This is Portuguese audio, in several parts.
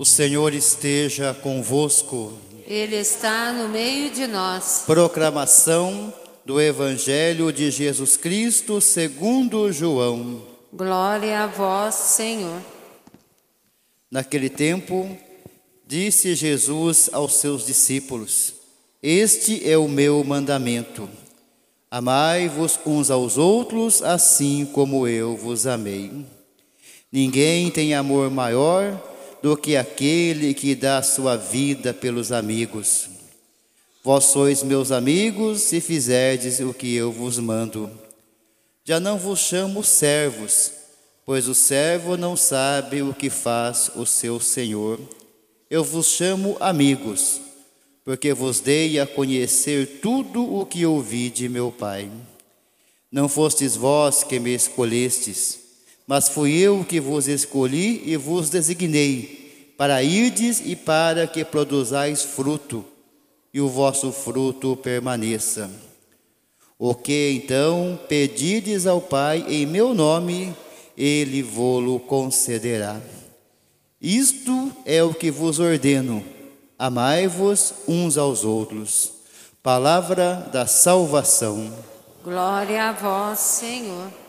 O Senhor esteja convosco. Ele está no meio de nós. Proclamação do Evangelho de Jesus Cristo segundo João. Glória a vós, Senhor. Naquele tempo, disse Jesus aos seus discípulos: Este é o meu mandamento. Amai-vos uns aos outros, assim como eu vos amei. Ninguém tem amor maior do que aquele que dá sua vida pelos amigos. Vós sois meus amigos se fizerdes o que eu vos mando. Já não vos chamo servos, pois o servo não sabe o que faz o seu senhor. Eu vos chamo amigos porque vos dei a conhecer tudo o que ouvi de meu Pai. Não fostes vós que me escolhestes, mas fui eu que vos escolhi e vos designei, para irdes e para que produzais fruto, e o vosso fruto permaneça. O que então pedides ao Pai em meu nome, ele vô-lo concederá. Isto é o que vos ordeno Amai-vos uns aos outros. Palavra da salvação. Glória a vós, Senhor.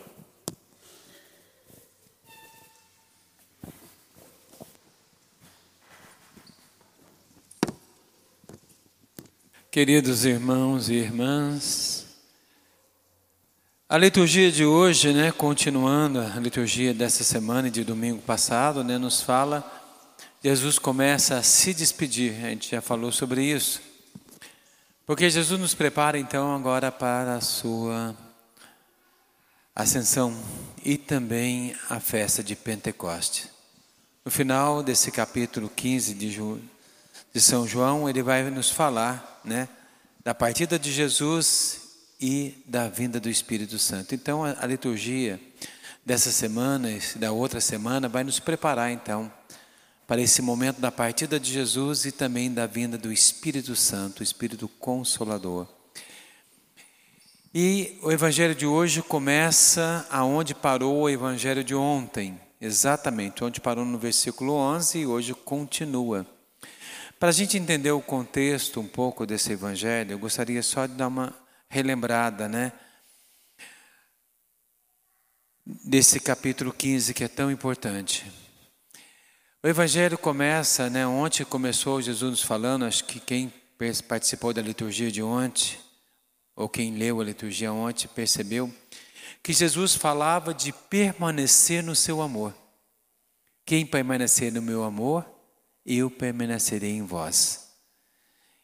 Queridos irmãos e irmãs, a liturgia de hoje, né, continuando a liturgia dessa semana e de domingo passado, né, nos fala Jesus começa a se despedir, a gente já falou sobre isso. Porque Jesus nos prepara então agora para a sua ascensão e também a festa de Pentecoste. No final desse capítulo 15 de, de São João, ele vai nos falar né, da partida de Jesus e da vinda do Espírito Santo. Então, a, a liturgia dessa semana e da outra semana vai nos preparar então para esse momento da partida de Jesus e também da vinda do Espírito Santo, o Espírito Consolador. E o Evangelho de hoje começa aonde parou o Evangelho de ontem, exatamente, onde parou no versículo 11 e hoje continua. Para a gente entender o contexto um pouco desse Evangelho, eu gostaria só de dar uma relembrada, né? Desse capítulo 15 que é tão importante. O Evangelho começa, né? Ontem começou Jesus nos falando, acho que quem participou da liturgia de ontem, ou quem leu a liturgia ontem, percebeu que Jesus falava de permanecer no seu amor. Quem permanecer no meu amor, eu permanecerei em vós.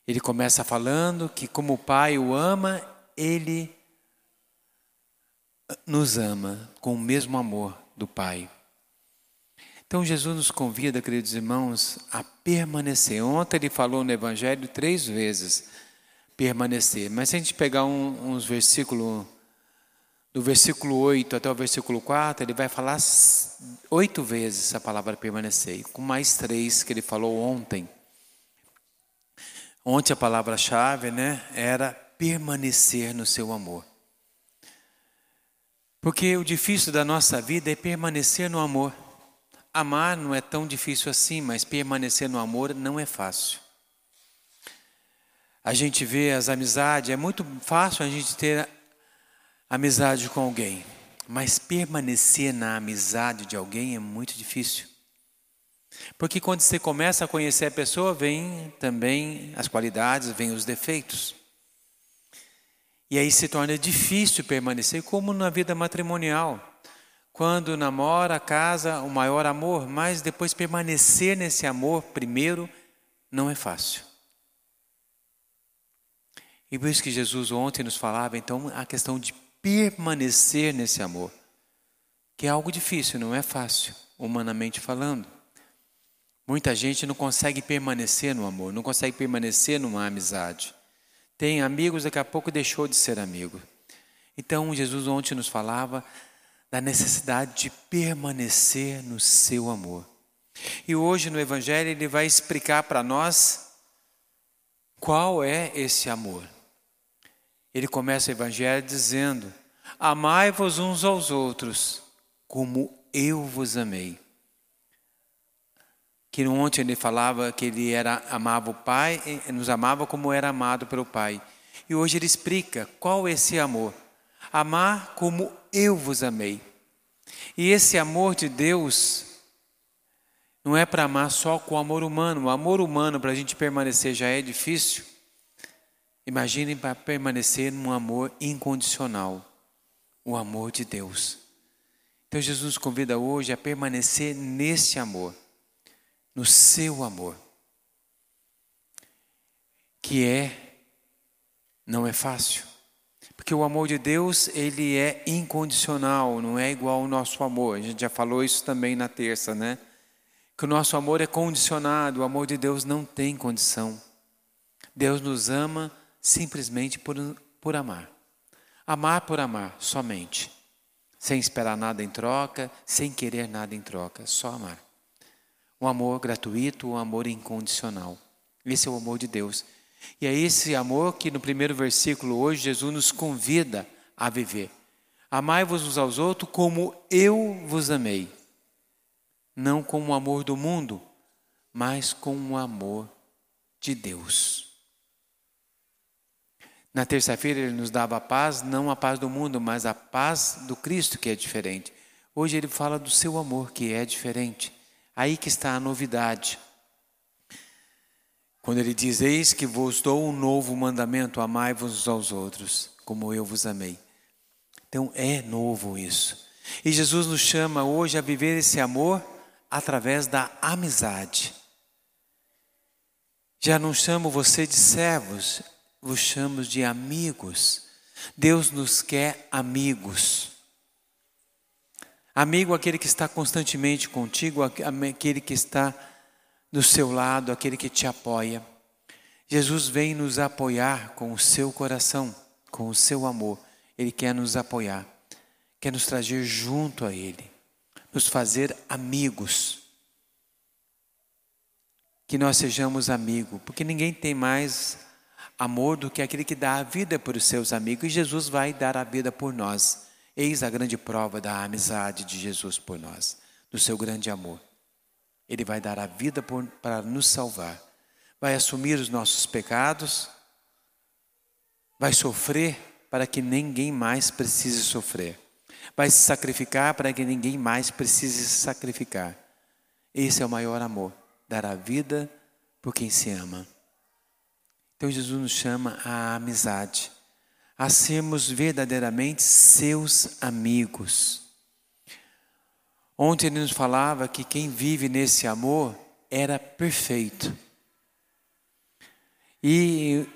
Ele começa falando que, como o Pai o ama, ele nos ama com o mesmo amor do Pai. Então Jesus nos convida, queridos irmãos, a permanecer. Ontem ele falou no Evangelho três vezes permanecer. Mas se a gente pegar um, uns versículos, do versículo 8 até o versículo 4, ele vai falar oito vezes a palavra permanecer, com mais três que ele falou ontem. Ontem a palavra-chave né, era permanecer no seu amor. Porque o difícil da nossa vida é permanecer no amor. Amar não é tão difícil assim, mas permanecer no amor não é fácil. A gente vê as amizades, é muito fácil a gente ter amizade com alguém, mas permanecer na amizade de alguém é muito difícil. Porque quando você começa a conhecer a pessoa, vem também as qualidades, vem os defeitos. E aí se torna difícil permanecer, como na vida matrimonial. Quando namora, casa, o maior amor, mas depois permanecer nesse amor primeiro não é fácil. E por isso que Jesus ontem nos falava, então, a questão de permanecer nesse amor, que é algo difícil, não é fácil, humanamente falando. Muita gente não consegue permanecer no amor, não consegue permanecer numa amizade. Tem amigos, daqui a pouco deixou de ser amigo. Então, Jesus ontem nos falava da necessidade de permanecer no seu amor. E hoje no Evangelho ele vai explicar para nós qual é esse amor. Ele começa o Evangelho dizendo: Amai-vos uns aos outros, como eu vos amei. que ontem ele falava que ele era amava o Pai, nos amava como era amado pelo Pai. E hoje ele explica qual é esse amor. Amar como eu vos amei. E esse amor de Deus não é para amar só com amor humano. O amor humano para a gente permanecer já é difícil. Imaginem para permanecer num amor incondicional, o amor de Deus. Então Jesus nos convida hoje a permanecer nesse amor, no seu amor, que é, não é fácil, porque o amor de Deus ele é incondicional, não é igual ao nosso amor. A gente já falou isso também na terça, né? Que o nosso amor é condicionado, o amor de Deus não tem condição. Deus nos ama simplesmente por, por amar. Amar por amar, somente. Sem esperar nada em troca, sem querer nada em troca, só amar. Um amor gratuito, um amor incondicional. Esse é o amor de Deus. E é esse amor que no primeiro versículo hoje Jesus nos convida a viver. Amai-vos uns aos outros como eu vos amei. Não com o amor do mundo, mas com o amor de Deus. Na terça-feira ele nos dava a paz, não a paz do mundo, mas a paz do Cristo que é diferente. Hoje ele fala do seu amor que é diferente. Aí que está a novidade. Quando ele diz: Eis que vos dou um novo mandamento, amai-vos aos outros, como eu vos amei. Então é novo isso. E Jesus nos chama hoje a viver esse amor através da amizade. Já não chamo você de servos, vos chamo de amigos. Deus nos quer amigos. Amigo, aquele que está constantemente contigo, aquele que está do seu lado, aquele que te apoia. Jesus vem nos apoiar com o seu coração, com o seu amor. Ele quer nos apoiar, quer nos trazer junto a Ele, nos fazer amigos. Que nós sejamos amigos, porque ninguém tem mais amor do que aquele que dá a vida por os seus amigos, e Jesus vai dar a vida por nós. Eis a grande prova da amizade de Jesus por nós, do seu grande amor. Ele vai dar a vida para nos salvar, vai assumir os nossos pecados, vai sofrer para que ninguém mais precise sofrer, vai se sacrificar para que ninguém mais precise se sacrificar. Esse é o maior amor, dar a vida por quem se ama. Então Jesus nos chama à amizade, a sermos verdadeiramente seus amigos. Ontem ele nos falava que quem vive nesse amor era perfeito. E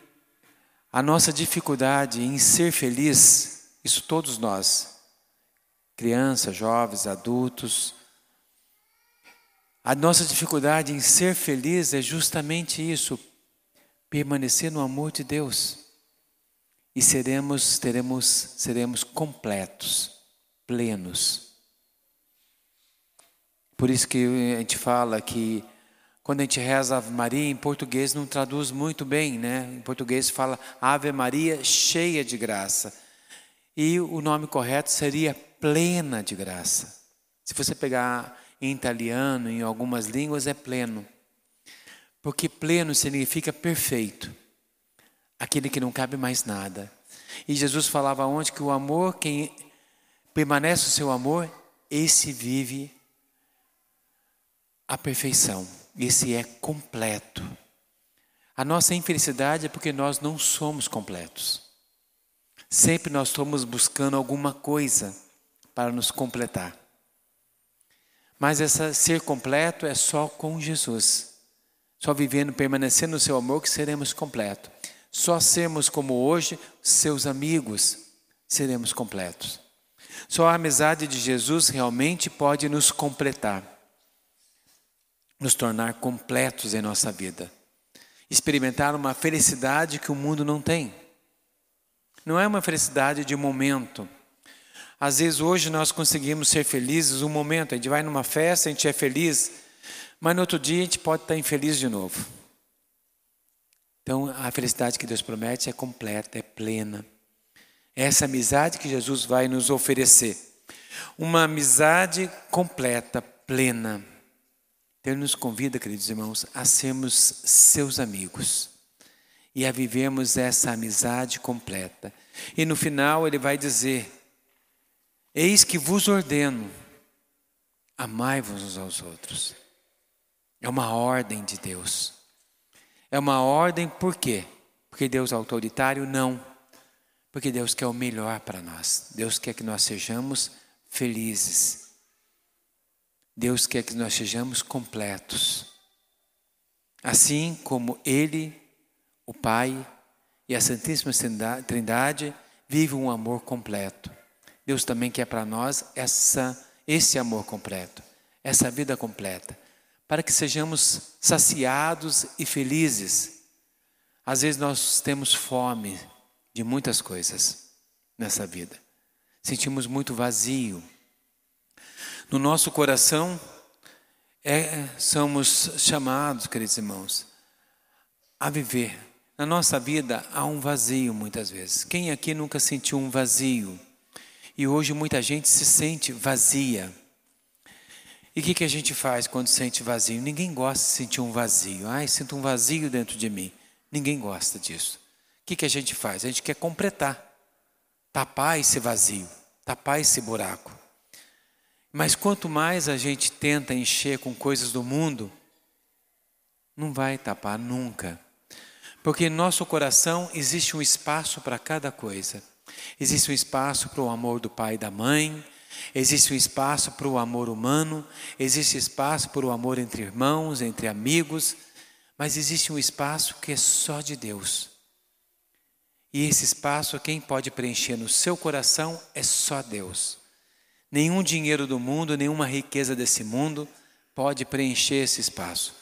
a nossa dificuldade em ser feliz, isso todos nós, crianças, jovens, adultos, a nossa dificuldade em ser feliz é justamente isso, permanecer no amor de Deus e seremos teremos seremos completos, plenos. Por isso que a gente fala que quando a gente reza Ave Maria em português não traduz muito bem, né? Em português fala Ave Maria cheia de graça. E o nome correto seria plena de graça. Se você pegar em italiano, em algumas línguas é pleno. Porque pleno significa perfeito, aquele que não cabe mais nada. E Jesus falava onde que o amor, quem permanece o seu amor, esse vive a perfeição, esse é completo. A nossa infelicidade é porque nós não somos completos. Sempre nós estamos buscando alguma coisa para nos completar. Mas essa ser completo é só com Jesus. Só vivendo, permanecendo no seu amor que seremos completos. Só sermos como hoje, seus amigos, seremos completos. Só a amizade de Jesus realmente pode nos completar, nos tornar completos em nossa vida. Experimentar uma felicidade que o mundo não tem. Não é uma felicidade de momento. Às vezes hoje nós conseguimos ser felizes um momento, a gente vai numa festa, a gente é feliz, mas no outro dia a gente pode estar infeliz de novo. Então, a felicidade que Deus promete é completa, é plena. É essa amizade que Jesus vai nos oferecer. Uma amizade completa, plena. Ele nos convida, queridos irmãos, a sermos seus amigos e a vivermos essa amizade completa. E no final, Ele vai dizer: Eis que vos ordeno, amai-vos uns aos outros. É uma ordem de Deus. É uma ordem por quê? Porque Deus é autoritário? Não. Porque Deus quer o melhor para nós. Deus quer que nós sejamos felizes. Deus quer que nós sejamos completos. Assim como Ele, o Pai e a Santíssima Trindade vivem um amor completo. Deus também quer para nós essa, esse amor completo, essa vida completa, para que sejamos saciados e felizes. Às vezes nós temos fome de muitas coisas nessa vida, sentimos muito vazio, no nosso coração, é, somos chamados, queridos irmãos, a viver. Na nossa vida há um vazio muitas vezes. Quem aqui nunca sentiu um vazio? E hoje muita gente se sente vazia. E o que, que a gente faz quando sente vazio? Ninguém gosta de sentir um vazio. Ai, sinto um vazio dentro de mim. Ninguém gosta disso. O que, que a gente faz? A gente quer completar, tapar esse vazio, tapar esse buraco. Mas quanto mais a gente tenta encher com coisas do mundo, não vai tapar nunca. Porque em nosso coração existe um espaço para cada coisa. Existe um espaço para o amor do pai e da mãe, existe um espaço para o amor humano, existe espaço para o amor entre irmãos, entre amigos, mas existe um espaço que é só de Deus. E esse espaço, quem pode preencher no seu coração é só Deus. Nenhum dinheiro do mundo, nenhuma riqueza desse mundo pode preencher esse espaço.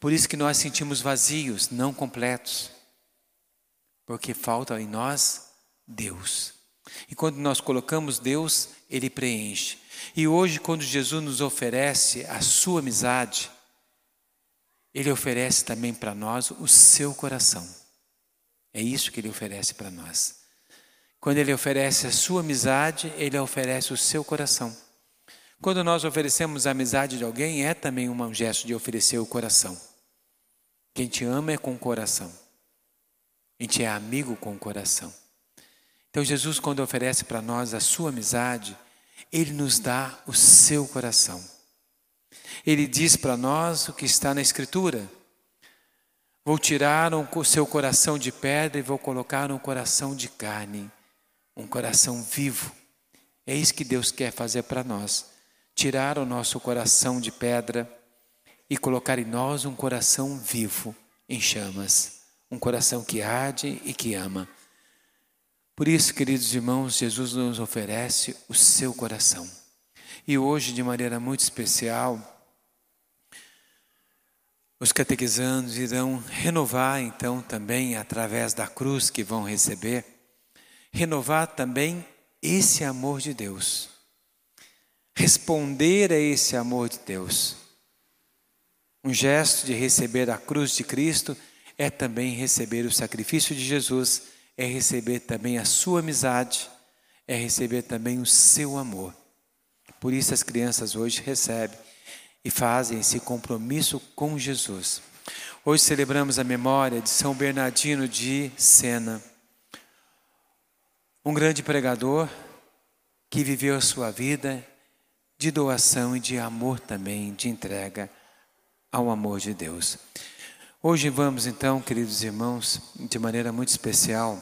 Por isso que nós sentimos vazios, não completos. Porque falta em nós Deus. E quando nós colocamos Deus, Ele preenche. E hoje, quando Jesus nos oferece a sua amizade, Ele oferece também para nós o seu coração. É isso que Ele oferece para nós. Quando Ele oferece a sua amizade, Ele oferece o seu coração. Quando nós oferecemos a amizade de alguém, é também um gesto de oferecer o coração. Quem te ama é com o coração. A gente é amigo com o coração. Então, Jesus, quando oferece para nós a sua amizade, Ele nos dá o seu coração. Ele diz para nós o que está na Escritura: Vou tirar o seu coração de pedra e vou colocar um coração de carne um coração vivo. É isso que Deus quer fazer para nós: tirar o nosso coração de pedra e colocar em nós um coração vivo, em chamas, um coração que arde e que ama. Por isso, queridos irmãos, Jesus nos oferece o seu coração. E hoje, de maneira muito especial, os catequizandos irão renovar então também através da cruz que vão receber renovar também esse amor de Deus. Responder a esse amor de Deus. Um gesto de receber a cruz de Cristo é também receber o sacrifício de Jesus, é receber também a sua amizade, é receber também o seu amor. Por isso as crianças hoje recebem e fazem esse compromisso com Jesus. Hoje celebramos a memória de São Bernardino de Sena um grande pregador que viveu a sua vida de doação e de amor também, de entrega ao amor de Deus. Hoje vamos então, queridos irmãos, de maneira muito especial,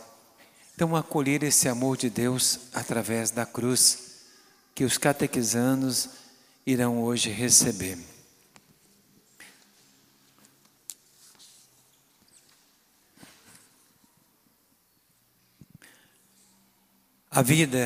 então acolher esse amor de Deus através da cruz que os catequizanos irão hoje receber. A vida